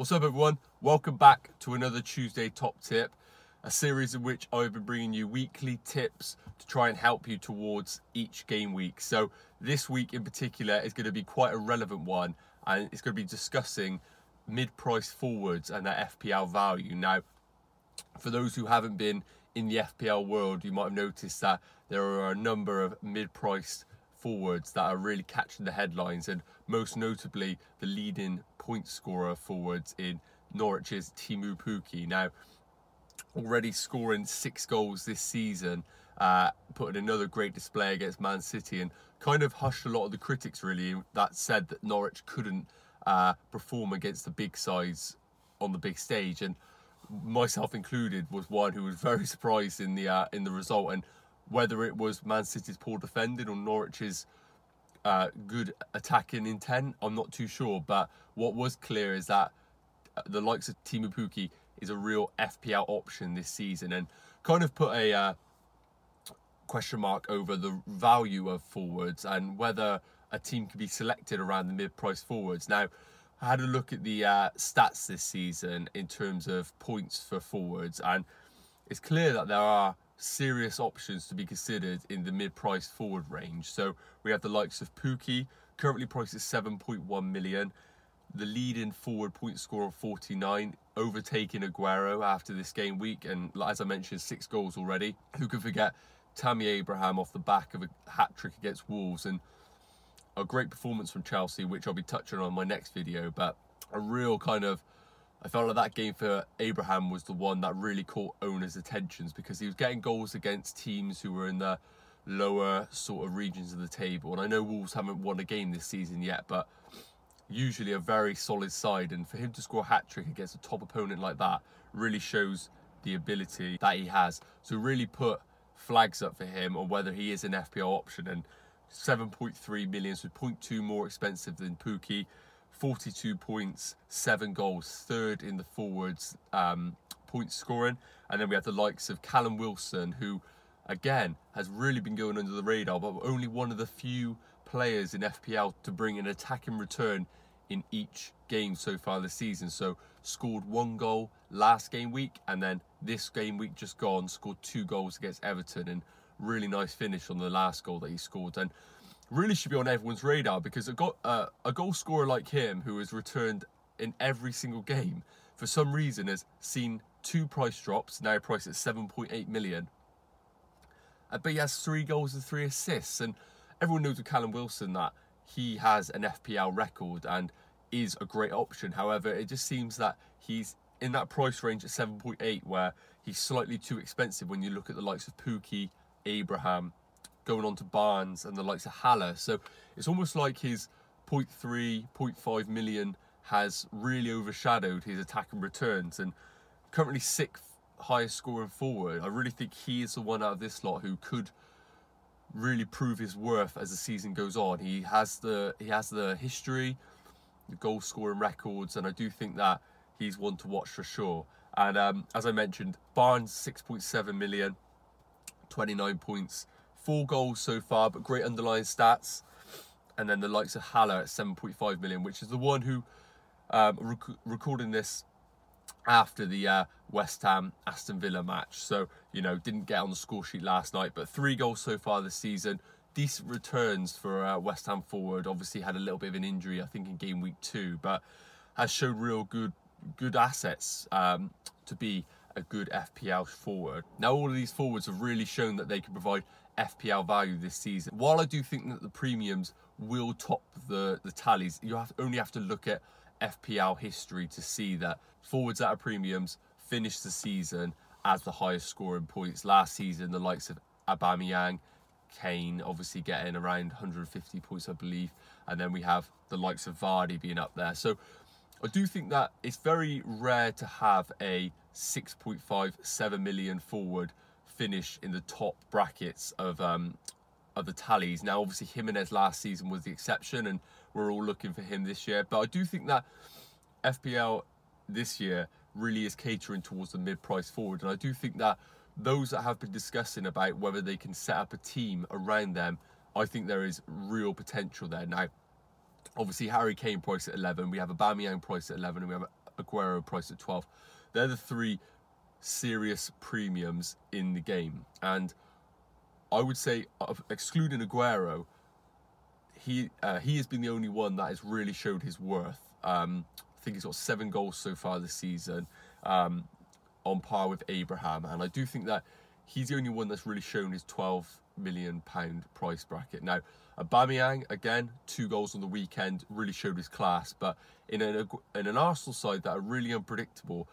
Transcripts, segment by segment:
What's up, everyone? Welcome back to another Tuesday Top Tip, a series in which I've been bringing you weekly tips to try and help you towards each game week. So, this week in particular is going to be quite a relevant one, and it's going to be discussing mid price forwards and their FPL value. Now, for those who haven't been in the FPL world, you might have noticed that there are a number of mid priced forwards that are really catching the headlines, and most notably the leading point scorer forwards in Norwich's Teemu Pukki. Now, already scoring six goals this season, uh, putting another great display against Man City, and kind of hushed a lot of the critics really that said that Norwich couldn't uh, perform against the big sides on the big stage, and myself included was one who was very surprised in the uh, in the result and whether it was Man City's poor defending or Norwich's uh, good attacking intent, I'm not too sure. But what was clear is that uh, the likes of Teemu Pukki is a real FPL option this season, and kind of put a uh, question mark over the value of forwards and whether a team can be selected around the mid-price forwards. Now, I had a look at the uh, stats this season in terms of points for forwards, and it's clear that there are serious options to be considered in the mid-price forward range. So we have the likes of Pukki, currently priced at 7.1 million. The leading forward point score of 49, overtaking Aguero after this game week, and as I mentioned, six goals already. Who can forget Tammy Abraham off the back of a hat trick against Wolves and a great performance from Chelsea, which I'll be touching on in my next video. But a real kind of I felt like that game for Abraham was the one that really caught owners' attentions because he was getting goals against teams who were in the lower sort of regions of the table. And I know Wolves haven't won a game this season yet, but usually a very solid side. And for him to score a hat trick against a top opponent like that really shows the ability that he has. So really put flags up for him on whether he is an FPL option. And 7.3 million, so 0.2 more expensive than Pukki. 42 points, seven goals, third in the forwards um, point scoring. And then we have the likes of Callum Wilson, who again has really been going under the radar, but only one of the few players in FPL to bring an attacking return in each game so far this season. So scored one goal last game week, and then this game week just gone scored two goals against Everton, and really nice finish on the last goal that he scored. And really should be on everyone's radar because a, go- uh, a goal scorer like him, who has returned in every single game, for some reason has seen two price drops, now priced at 7.8 million. Uh, but he has three goals and three assists. And everyone knows with Callum Wilson that he has an FPL record and is a great option. However, it just seems that he's in that price range at 7.8 where he's slightly too expensive when you look at the likes of Pukki, Abraham, going on to Barnes and the likes of Haller. So it's almost like his 0.3, 0.5 million has really overshadowed his attack and returns. And currently sixth highest scoring forward. I really think he is the one out of this lot who could really prove his worth as the season goes on. He has the he has the history, the goal scoring records, and I do think that he's one to watch for sure. And um, as I mentioned, Barnes 6.7 million, 29 points, four goals so far, but great underlying stats. And then the likes of Haller at 7.5 million, which is the one who um, rec- recording this after the uh, West Ham Aston Villa match. So, you know, didn't get on the score sheet last night, but three goals so far this season. Decent returns for uh, West Ham forward. Obviously, had a little bit of an injury, I think, in game week two, but has showed real good good assets um, to be a good FPL forward. Now, all of these forwards have really shown that they can provide FPL value this season. While I do think that the premiums will top the, the tallies, you have only have to look at FPL history to see that forwards at premiums finished the season as the highest scoring points. Last season, the likes of Aubameyang, Kane obviously getting around 150 points, I believe, and then we have the likes of Vardy being up there. So I do think that it's very rare to have a 6.5, 7 million forward finish in the top brackets of um, of the tallies. Now, obviously, Jimenez last season was the exception, and we're all looking for him this year. But I do think that FPL this year really is catering towards the mid-price forward, and I do think that those that have been discussing about whether they can set up a team around them, I think there is real potential there. Now, obviously, Harry Kane price at 11, we have Aubameyang price at 11, and we have Aguero price at 12. They're the three serious premiums in the game. And I would say, excluding Aguero, he uh, he has been the only one that has really showed his worth. Um, I think he's got seven goals so far this season, um, on par with Abraham, and I do think that he's the only one that's really shown his 12 million pound price bracket. Now, Aubameyang again, two goals on the weekend, really showed his class, but in an in an Arsenal side that are really unpredictable.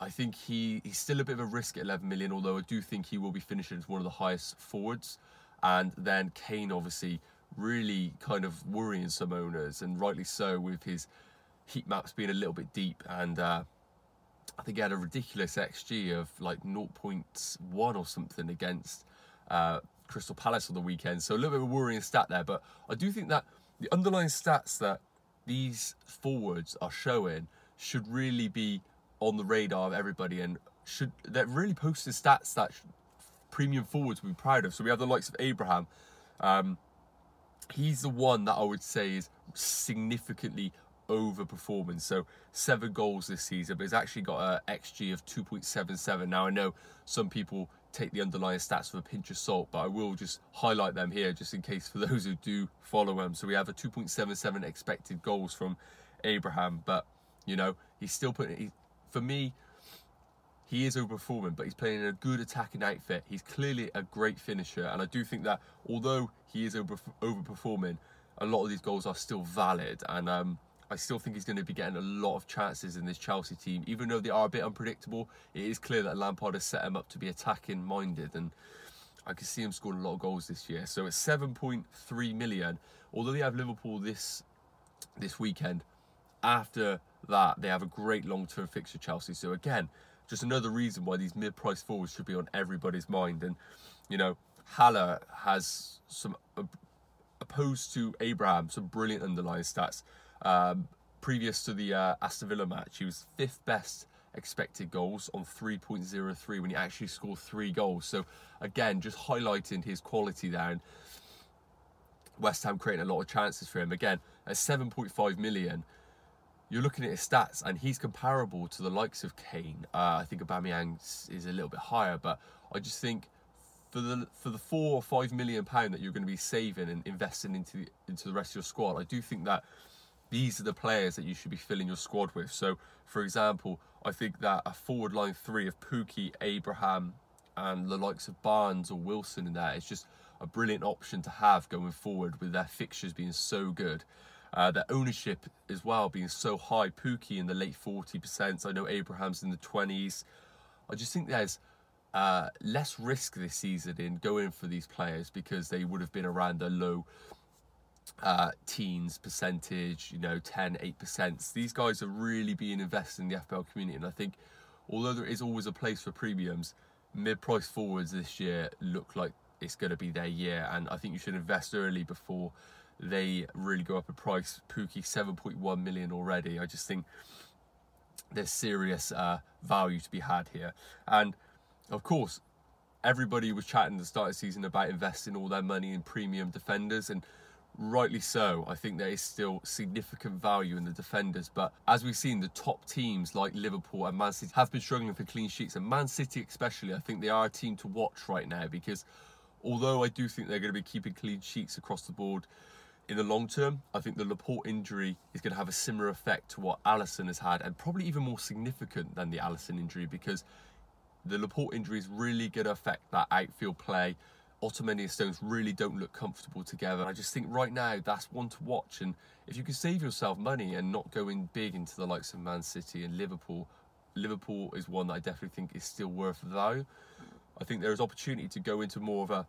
I think he, he's still a bit of a risk at 11 million, although I do think he will be finishing as one of the highest forwards. And then Kane, obviously, really kind of worrying some owners, and rightly so, with his heat maps being a little bit deep. And uh, I think he had a ridiculous XG of like 0.1 or something against uh, Crystal Palace on the weekend. So a little bit of a worrying stat there. But I do think that the underlying stats that these forwards are showing should really be on the radar of everybody and should they're really posting stats that premium forwards would be proud of. So we have the likes of Abraham. Um, he's the one that I would say is significantly overperforming. So seven goals this season, but he's actually got a XG of 2.77. Now I know some people take the underlying stats with a pinch of salt, but I will just highlight them here just in case for those who do follow him. So we have a 2.77 expected goals from Abraham, but you know he's still putting. For me, he is overperforming, but he's playing in a good attacking outfit. He's clearly a great finisher, and I do think that although he is over overperforming, a lot of these goals are still valid, and um, I still think he's going to be getting a lot of chances in this Chelsea team, even though they are a bit unpredictable. It is clear that Lampard has set him up to be attacking minded, and I can see him scoring a lot of goals this year. So it's 7.3 million. Although they have Liverpool this this weekend, after that, they have a great long term fixture, Chelsea. So, again, just another reason why these mid price forwards should be on everybody's mind. And, you know, Haller has some, opposed to Abraham, some brilliant underlying stats. Um, previous to the uh, Aston Villa match, he was fifth best expected goals on 3.03 when he actually scored three goals. So, again, just highlighting his quality there. And West Ham creating a lot of chances for him. Again, at 7.5 million, you're looking at his stats, and he's comparable to the likes of Kane. Uh, I think Aubameyang is a little bit higher, but I just think for the for the four or five million pound that you're going to be saving and investing into the, into the rest of your squad, I do think that these are the players that you should be filling your squad with. So, for example, I think that a forward line three of Pukki, Abraham, and the likes of Barnes or Wilson in there is just a brilliant option to have going forward with their fixtures being so good. Uh, their ownership as well being so high. Pukki in the late 40%. I know Abraham's in the 20s. I just think there's uh, less risk this season in going for these players because they would have been around the low uh, teens percentage, you know, 10, 8%. These guys are really being invested in the FPL community. And I think although there is always a place for premiums, mid price forwards this year look like it's going to be their year. And I think you should invest early before they really go up in price. Pukki 7.1 million already. I just think there's serious uh, value to be had here. And of course, everybody was chatting at the start of the season about investing all their money in premium defenders and rightly so. I think there is still significant value in the defenders, but as we've seen, the top teams like Liverpool and Man City have been struggling for clean sheets, and Man City especially, I think they are a team to watch right now because although I do think they're going to be keeping clean sheets across the board, in the long term, I think the Laporte injury is going to have a similar effect to what Alisson has had, and probably even more significant than the Alisson injury because the Laporte injury is really going to affect that outfield play. Otamendi and Stones really don't look comfortable together. I just think right now that's one to watch, and if you can save yourself money and not go in big into the likes of Man City and Liverpool, Liverpool is one that I definitely think is still worth value. I think there is opportunity to go into more of a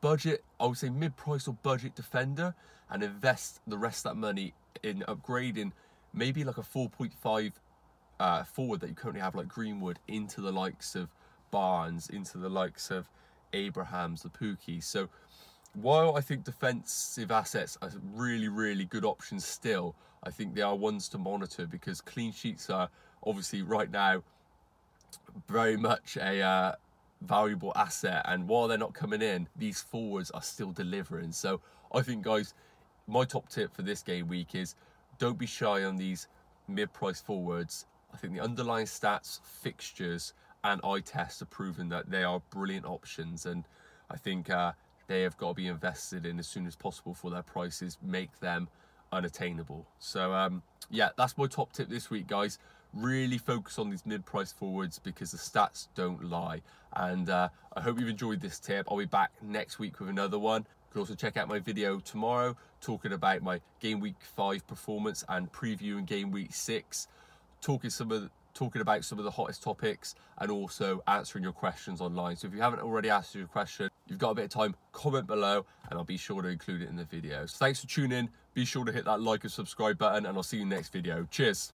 budget, I would say mid price or budget defender and invest the rest of that money in upgrading maybe like a 4.5 uh, forward that you currently have, like Greenwood, into the likes of Barnes, into the likes of Abrahams, the Pukki. So while I think defensive assets are really, really good options still, I think they are ones to monitor because clean sheets are obviously right now very much a uh, valuable asset. And while they're not coming in, these forwards are still delivering. So I think, guys, my top tip for this game week is don't be shy on these mid-price forwards, I think the underlying stats, fixtures, and eye tests have proven that they are brilliant options, and I think uh, they have got to be invested in as soon as possible for their prices make them unattainable. So um, yeah, that's my top tip this week, guys. Really focus on these mid-price forwards because the stats don't lie. And uh, I hope you've enjoyed this tip. I'll be back next week with another one. You can also check out my video tomorrow talking about my game week five performance and previewing game week six, talking some of the, talking about some of the hottest topics and also answering your questions online. So if you haven't already asked your question, you've got a bit of time, comment below and I'll be sure to include it in the video. So thanks for tuning in. Be sure to hit that like and subscribe button and I'll see you next video. Cheers.